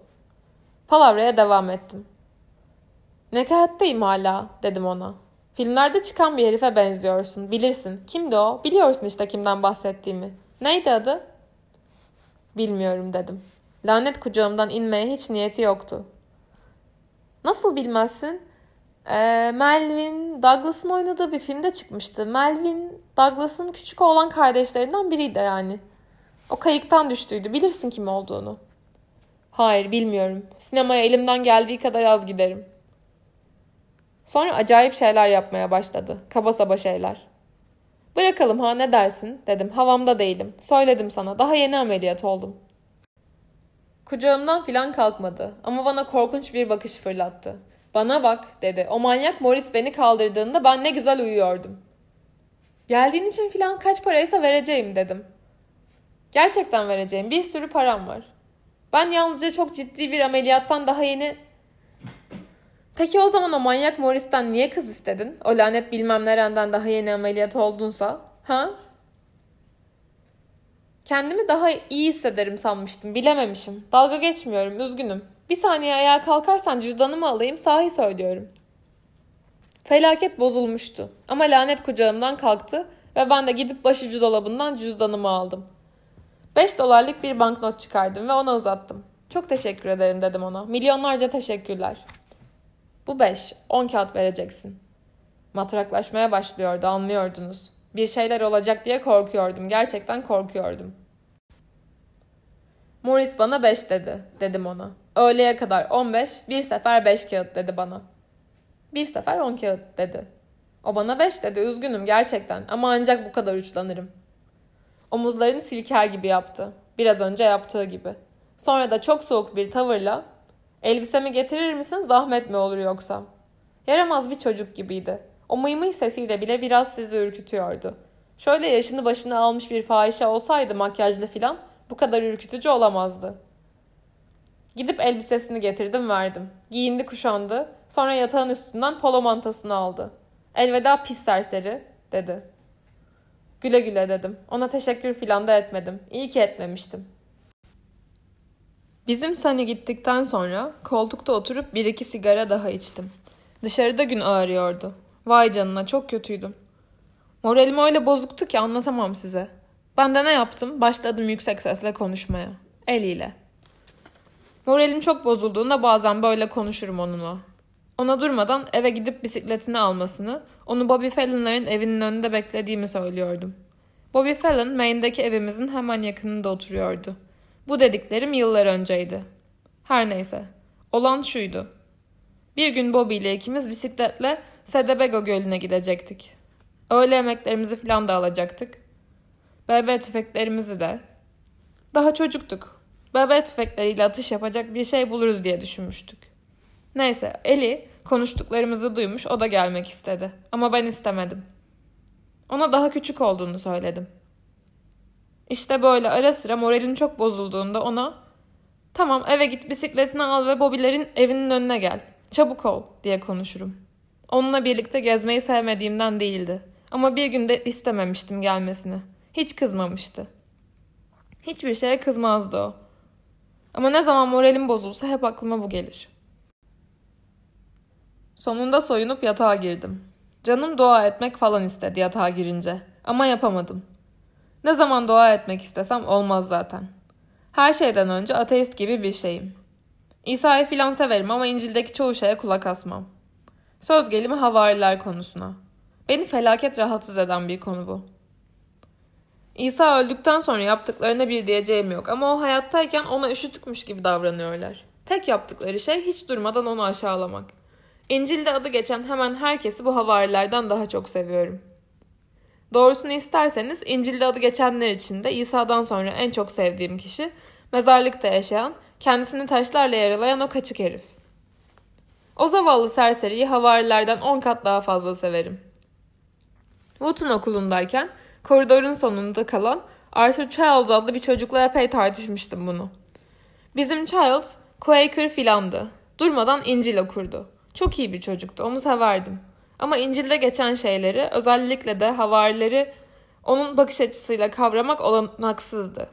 Palavraya devam ettim. Nekahatteyim hala dedim ona. Filmlerde çıkan bir herife benziyorsun. Bilirsin. Kimdi o? Biliyorsun işte kimden bahsettiğimi. Neydi adı? Bilmiyorum dedim. Lanet kucağımdan inmeye hiç niyeti yoktu. Nasıl bilmezsin? Ee, Melvin Douglas'ın oynadığı bir filmde çıkmıştı. Melvin Douglas'ın küçük oğlan kardeşlerinden biriydi yani. O kayıktan düştüydü. Bilirsin kim olduğunu. Hayır bilmiyorum. Sinemaya elimden geldiği kadar az giderim. Sonra acayip şeyler yapmaya başladı. Kaba saba şeyler. Bırakalım ha ne dersin dedim. Havamda değilim. Söyledim sana. Daha yeni ameliyat oldum. Kucağımdan filan kalkmadı ama bana korkunç bir bakış fırlattı. Bana bak dedi. O manyak Morris beni kaldırdığında ben ne güzel uyuyordum. Geldiğin için filan kaç paraysa vereceğim dedim. Gerçekten vereceğim. Bir sürü param var. Ben yalnızca çok ciddi bir ameliyattan daha yeni... Peki o zaman o manyak Morris'ten niye kız istedin? O lanet bilmem nereden daha yeni ameliyat oldunsa. Ha? Kendimi daha iyi hissederim sanmıştım. Bilememişim. Dalga geçmiyorum. Üzgünüm. Bir saniye ayağa kalkarsan cüzdanımı alayım. Sahi söylüyorum. Felaket bozulmuştu. Ama lanet kucağımdan kalktı ve ben de gidip başucu dolabından cüzdanımı aldım. 5 dolarlık bir banknot çıkardım ve ona uzattım. Çok teşekkür ederim dedim ona. Milyonlarca teşekkürler. Bu 5. 10 kağıt vereceksin. Matraklaşmaya başlıyordu anlıyordunuz. Bir şeyler olacak diye korkuyordum. Gerçekten korkuyordum. Morris bana 5 dedi. Dedim ona. Öğleye kadar 15, bir sefer 5 kağıt dedi bana. Bir sefer 10 kağıt dedi. O bana 5 dedi. Üzgünüm gerçekten ama ancak bu kadar uçlanırım. Omuzlarını silker gibi yaptı. Biraz önce yaptığı gibi. Sonra da çok soğuk bir tavırla elbisemi getirir misin zahmet mi olur yoksa? Yaramaz bir çocuk gibiydi. O mıymıy sesiyle bile biraz sizi ürkütüyordu. Şöyle yaşını başını almış bir fahişe olsaydı makyajlı filan bu kadar ürkütücü olamazdı. Gidip elbisesini getirdim verdim. Giyindi kuşandı. Sonra yatağın üstünden polo mantosunu aldı. Elveda pis serseri dedi. Güle güle dedim. Ona teşekkür filan da etmedim. İyi ki etmemiştim. Bizim Sani gittikten sonra koltukta oturup bir iki sigara daha içtim. Dışarıda gün ağrıyordu. Vay canına çok kötüydüm. Moralim öyle bozuktu ki anlatamam size. Ben de ne yaptım? Başladım yüksek sesle konuşmaya. Eliyle. Moralim çok bozulduğunda bazen böyle konuşurum onunla. Ona durmadan eve gidip bisikletini almasını, onu Bobby Fallon'ların evinin önünde beklediğimi söylüyordum. Bobby Fallon, Maine'deki evimizin hemen yakınında oturuyordu. Bu dediklerim yıllar önceydi. Her neyse. Olan şuydu. Bir gün Bobby ile ikimiz bisikletle Sedebego Gölü'ne gidecektik. Öğle yemeklerimizi falan da alacaktık. Bebe tüfeklerimizi de. Daha çocuktuk. Bebe tüfekleriyle atış yapacak bir şey buluruz diye düşünmüştük. Neyse Eli konuştuklarımızı duymuş o da gelmek istedi. Ama ben istemedim. Ona daha küçük olduğunu söyledim. İşte böyle ara sıra moralin çok bozulduğunda ona tamam eve git bisikletini al ve Bobilerin evinin önüne gel. Çabuk ol diye konuşurum. Onunla birlikte gezmeyi sevmediğimden değildi. Ama bir günde istememiştim gelmesini. Hiç kızmamıştı. Hiçbir şeye kızmazdı o. Ama ne zaman moralim bozulsa hep aklıma bu gelir. Sonunda soyunup yatağa girdim. Canım dua etmek falan istedi yatağa girince. Ama yapamadım. Ne zaman dua etmek istesem olmaz zaten. Her şeyden önce ateist gibi bir şeyim. İsa'yı filan severim ama İncil'deki çoğu şeye kulak asmam. Söz gelimi havariler konusuna. Beni felaket rahatsız eden bir konu bu. İsa öldükten sonra yaptıklarına bir diyeceğim yok ama o hayattayken ona üşütükmüş gibi davranıyorlar. Tek yaptıkları şey hiç durmadan onu aşağılamak. İncil'de adı geçen hemen herkesi bu havarilerden daha çok seviyorum. Doğrusunu isterseniz İncil'de adı geçenler içinde İsa'dan sonra en çok sevdiğim kişi mezarlıkta yaşayan, kendisini taşlarla yaralayan o kaçık herif. O zavallı serseriyi havarilerden on kat daha fazla severim. Wood'un okulundayken koridorun sonunda kalan Arthur Childs adlı bir çocukla epey tartışmıştım bunu. Bizim Childs Quaker filandı. Durmadan İncil okurdu. Çok iyi bir çocuktu, onu severdim. Ama İncil'de geçen şeyleri, özellikle de havarileri onun bakış açısıyla kavramak olanaksızdı.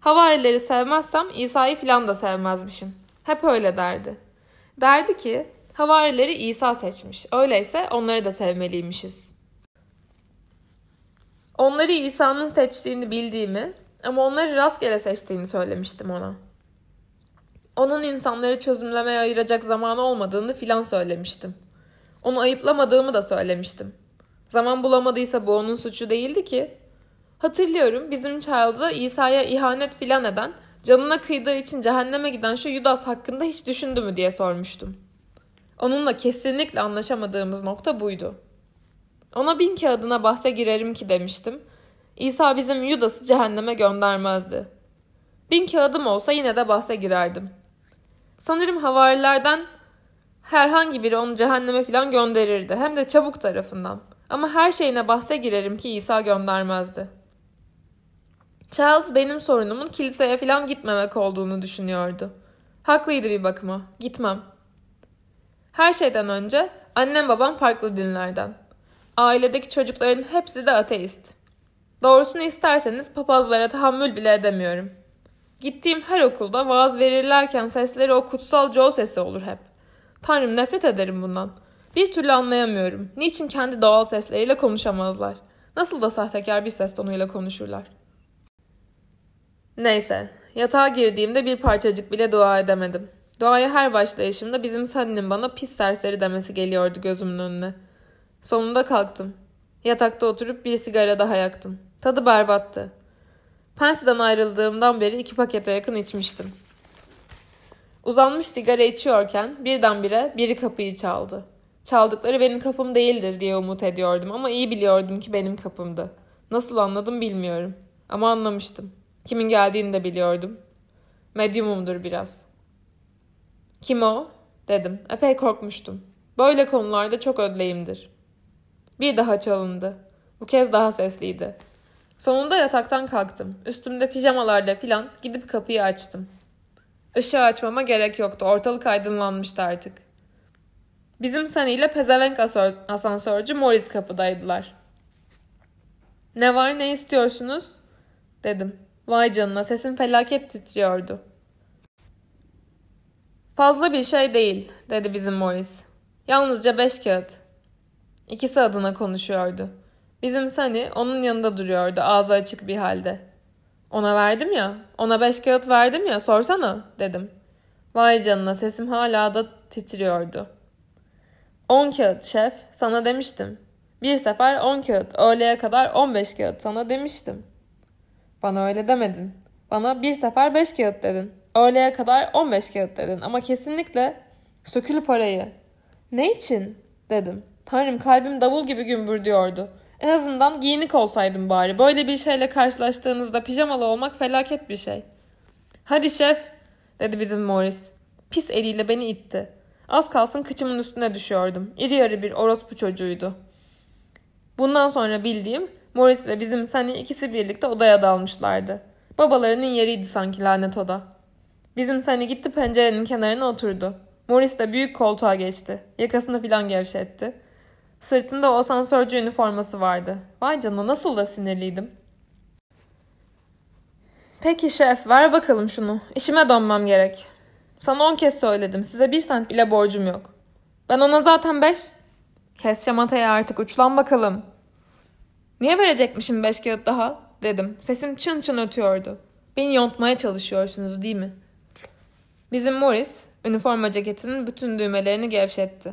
Havarileri sevmezsem İsa'yı filan da sevmezmişim. Hep öyle derdi. Derdi ki havarileri İsa seçmiş. Öyleyse onları da sevmeliymişiz. Onları İsa'nın seçtiğini bildiğimi ama onları rastgele seçtiğini söylemiştim ona. Onun insanları çözümlemeye ayıracak zamanı olmadığını filan söylemiştim. Onu ayıplamadığımı da söylemiştim. Zaman bulamadıysa bu onun suçu değildi ki. Hatırlıyorum bizim Child'a İsa'ya ihanet filan eden, canına kıydığı için cehenneme giden şu Yudas hakkında hiç düşündü mü diye sormuştum. Onunla kesinlikle anlaşamadığımız nokta buydu. Ona bin kağıdına bahse girerim ki demiştim. İsa bizim Yudas'ı cehenneme göndermezdi. Bin kağıdım olsa yine de bahse girerdim. Sanırım havarilerden herhangi biri onu cehenneme falan gönderirdi. Hem de çabuk tarafından. Ama her şeyine bahse girerim ki İsa göndermezdi. Charles benim sorunumun kiliseye falan gitmemek olduğunu düşünüyordu. Haklıydı bir bakıma. Gitmem. Her şeyden önce annem babam farklı dinlerden. Ailedeki çocukların hepsi de ateist. Doğrusunu isterseniz papazlara tahammül bile edemiyorum. Gittiğim her okulda vaaz verirlerken sesleri o kutsal Joe sesi olur hep. Tanrım nefret ederim bundan. Bir türlü anlayamıyorum. Niçin kendi doğal sesleriyle konuşamazlar? Nasıl da sahtekar bir ses tonuyla konuşurlar? Neyse, yatağa girdiğimde bir parçacık bile dua edemedim. Duaya her başlayışımda bizim Sunny'nin bana pis serseri demesi geliyordu gözümün önüne. Sonunda kalktım. Yatakta oturup bir sigara daha yaktım. Tadı berbattı. Pensiden ayrıldığımdan beri iki pakete yakın içmiştim. Uzanmış sigara içiyorken birdenbire biri kapıyı çaldı. Çaldıkları benim kapım değildir diye umut ediyordum ama iyi biliyordum ki benim kapımdı. Nasıl anladım bilmiyorum. Ama anlamıştım. Kimin geldiğini de biliyordum. Medyumumdur biraz. Kim o? dedim. Epey korkmuştum. Böyle konularda çok ödleyimdir. Bir daha çalındı. Bu kez daha sesliydi. Sonunda yataktan kalktım. Üstümde pijamalarla filan gidip kapıyı açtım. Işığı açmama gerek yoktu. Ortalık aydınlanmıştı artık. Bizim Sunny ile pezevenk asansörcü Morris kapıdaydılar. Ne var ne istiyorsunuz? Dedim. Vay canına sesim felaket titriyordu. Fazla bir şey değil dedi bizim Morris. Yalnızca beş kağıt. İkisi adına konuşuyordu. Bizim Sunny onun yanında duruyordu ağzı açık bir halde. Ona verdim ya, ona beş kağıt verdim ya sorsana dedim. Vay canına sesim hala da titriyordu. On kağıt şef sana demiştim. Bir sefer on kağıt öğleye kadar on beş kağıt sana demiştim. Bana öyle demedin. Bana bir sefer beş kağıt dedin. Öğleye kadar on beş kağıt dedin ama kesinlikle sökülü parayı. Ne için? dedim. Tanrım kalbim davul gibi gümbürdüyordu. En azından giyinik olsaydım bari. Böyle bir şeyle karşılaştığınızda pijamalı olmak felaket bir şey. Hadi şef, dedi bizim Morris. Pis eliyle beni itti. Az kalsın kıçımın üstüne düşüyordum. İri yarı bir orospu çocuğuydu. Bundan sonra bildiğim Morris ve bizim Sunny ikisi birlikte odaya dalmışlardı. Babalarının yeriydi sanki lanet oda. Bizim Sunny gitti pencerenin kenarına oturdu. Morris de büyük koltuğa geçti. Yakasını filan gevşetti. Sırtında o asansörcü üniforması vardı. Vay canına nasıl da sinirliydim. Peki şef ver bakalım şunu. İşime dönmem gerek. Sana on kez söyledim. Size bir sent bile borcum yok. Ben ona zaten beş. Kes şamatayı artık uçlan bakalım. Niye verecekmişim beş kağıt daha? Dedim. Sesim çın çın ötüyordu. Beni yontmaya çalışıyorsunuz değil mi? Bizim Morris üniforma ceketinin bütün düğmelerini gevşetti.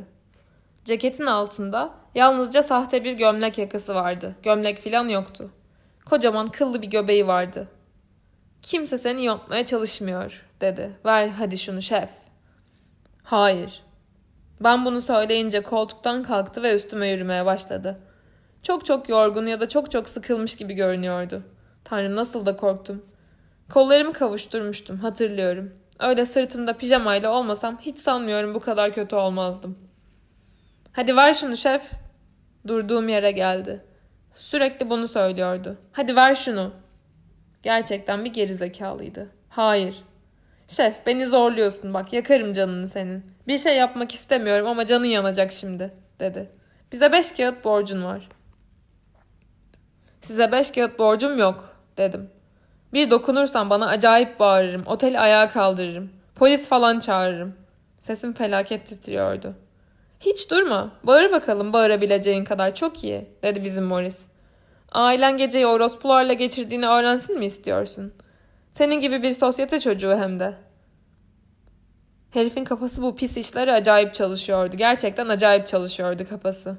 Ceketin altında yalnızca sahte bir gömlek yakası vardı. Gömlek filan yoktu. Kocaman kıllı bir göbeği vardı. Kimse seni yontmaya çalışmıyor dedi. Ver hadi şunu şef. Hayır. Ben bunu söyleyince koltuktan kalktı ve üstüme yürümeye başladı. Çok çok yorgun ya da çok çok sıkılmış gibi görünüyordu. Tanrım nasıl da korktum. Kollarımı kavuşturmuştum hatırlıyorum. Öyle sırtımda pijamayla olmasam hiç sanmıyorum bu kadar kötü olmazdım. Hadi ver şunu şef. Durduğum yere geldi. Sürekli bunu söylüyordu. Hadi ver şunu. Gerçekten bir gerizekalıydı. Hayır. Şef beni zorluyorsun bak yakarım canını senin. Bir şey yapmak istemiyorum ama canın yanacak şimdi dedi. Bize beş kağıt borcun var. Size beş kağıt borcum yok dedim. Bir dokunursan bana acayip bağırırım. Oteli ayağa kaldırırım. Polis falan çağırırım. Sesim felaket titriyordu. Hiç durma. Bağır bakalım bağırabileceğin kadar çok iyi dedi bizim Morris. Ailen geceyi orospularla geçirdiğini öğrensin mi istiyorsun? Senin gibi bir sosyete çocuğu hem de. Herifin kafası bu pis işleri acayip çalışıyordu. Gerçekten acayip çalışıyordu kafası.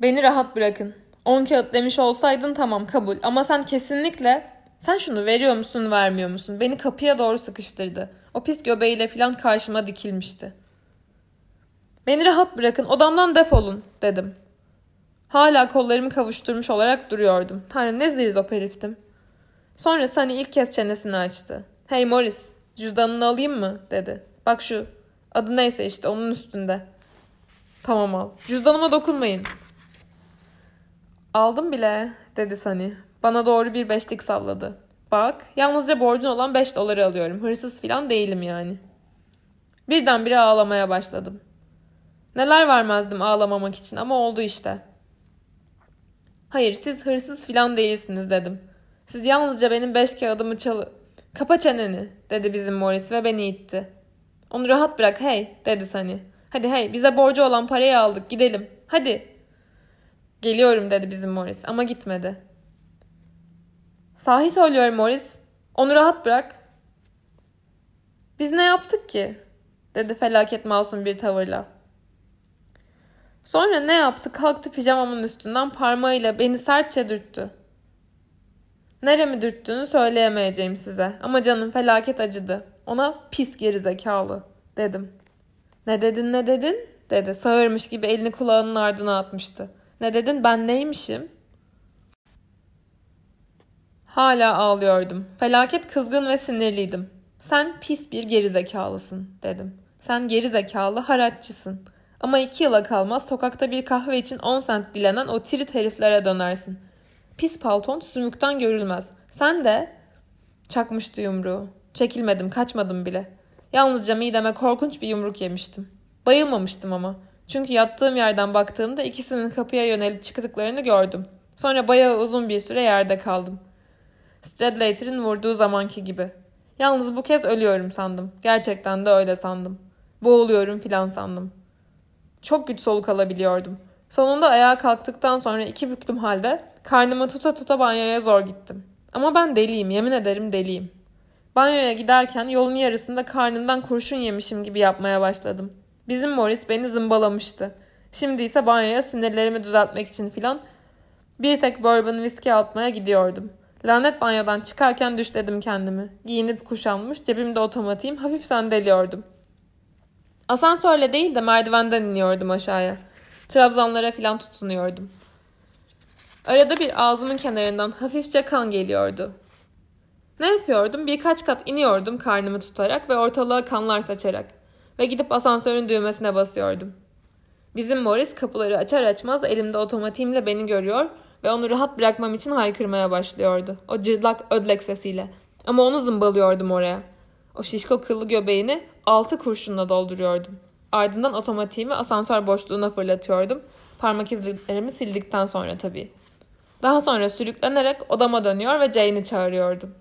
Beni rahat bırakın. 10 kağıt demiş olsaydın tamam kabul ama sen kesinlikle sen şunu veriyor musun vermiyor musun? Beni kapıya doğru sıkıştırdı. O pis göbeğiyle filan karşıma dikilmişti. Beni rahat bırakın odamdan defolun dedim. Hala kollarımı kavuşturmuş olarak duruyordum. Tanrım ne zirzop heriftim. Sonra Sunny ilk kez çenesini açtı. Hey Morris cüzdanını alayım mı dedi. Bak şu adı neyse işte onun üstünde. Tamam al. Cüzdanıma dokunmayın. Aldım bile dedi Sani. Bana doğru bir beşlik salladı. Bak yalnızca borcun olan beş doları alıyorum. Hırsız falan değilim yani. Birdenbire ağlamaya başladım. Neler vermezdim ağlamamak için ama oldu işte. Hayır siz hırsız falan değilsiniz dedim. Siz yalnızca benim beş kağıdımı çalı... Kapa çeneni dedi bizim Morris ve beni itti. Onu rahat bırak hey dedi Sani. Hadi hey bize borcu olan parayı aldık gidelim. Hadi. Geliyorum dedi bizim Morris ama gitmedi. Sahi söylüyorum Morris. Onu rahat bırak. Biz ne yaptık ki? dedi felaket masum bir tavırla. Sonra ne yaptı? Kalktı pijamamın üstünden parmağıyla beni sertçe dürttü. Neremi dürttüğünü söyleyemeyeceğim size ama canım felaket acıdı. Ona pis gerizekalı dedim. Ne dedin ne dedin? dedi. Sağırmış gibi elini kulağının ardına atmıştı. Ne dedin ben neymişim? Hala ağlıyordum. Felaket kızgın ve sinirliydim. Sen pis bir gerizekalısın dedim. Sen gerizekalı haraççısın. Ama iki yıla kalmaz sokakta bir kahve için on sent dilenen o tirit heriflere dönersin. Pis palton sümükten görülmez. Sen de çakmıştı yumruğu. Çekilmedim, kaçmadım bile. Yalnızca mideme korkunç bir yumruk yemiştim. Bayılmamıştım ama. Çünkü yattığım yerden baktığımda ikisinin kapıya yönelip çıktıklarını gördüm. Sonra bayağı uzun bir süre yerde kaldım. Stradlater'ın vurduğu zamanki gibi. Yalnız bu kez ölüyorum sandım. Gerçekten de öyle sandım. Boğuluyorum filan sandım. Çok güç soluk alabiliyordum. Sonunda ayağa kalktıktan sonra iki büklüm halde karnımı tuta tuta banyoya zor gittim. Ama ben deliyim, yemin ederim deliyim. Banyoya giderken yolun yarısında karnımdan kurşun yemişim gibi yapmaya başladım. Bizim Morris beni zımbalamıştı. Şimdi ise banyoya sinirlerimi düzeltmek için filan bir tek bourbon viski atmaya gidiyordum. Lanet banyodan çıkarken düşledim kendimi. Giyinip kuşanmış, cebimde otomatiğim, hafif sendeliyordum. Asansörle değil de merdivenden iniyordum aşağıya. Trabzanlara filan tutunuyordum. Arada bir ağzımın kenarından hafifçe kan geliyordu. Ne yapıyordum? Birkaç kat iniyordum karnımı tutarak ve ortalığa kanlar saçarak. Ve gidip asansörün düğmesine basıyordum. Bizim Morris kapıları açar açmaz elimde otomatiğimle beni görüyor ve onu rahat bırakmam için haykırmaya başlıyordu. O cırlak ödlek sesiyle. Ama onu zımbalıyordum oraya. O şişko kıllı göbeğini altı kurşunla dolduruyordum. Ardından otomatiğimi asansör boşluğuna fırlatıyordum. Parmak izlerimi sildikten sonra tabii. Daha sonra sürüklenerek odama dönüyor ve Jane'i çağırıyordum.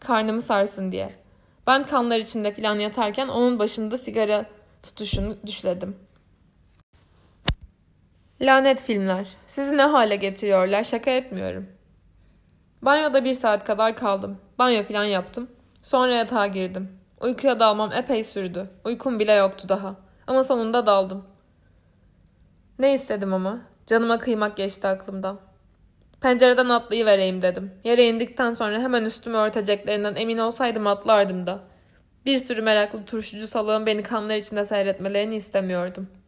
Karnımı sarsın diye. Ben kanlar içinde filan yatarken onun başında sigara tutuşunu düşledim. Lanet filmler. Sizi ne hale getiriyorlar şaka etmiyorum. Banyoda bir saat kadar kaldım. Banyo filan yaptım. Sonra yatağa girdim. Uykuya dalmam epey sürdü. Uykum bile yoktu daha. Ama sonunda daldım. Ne istedim ama? Canıma kıymak geçti aklımdan. Pencereden atlayıvereyim dedim. Yere indikten sonra hemen üstümü örteceklerinden emin olsaydım atlardım da. Bir sürü meraklı turşucu salığın beni kanlar içinde seyretmelerini istemiyordum.''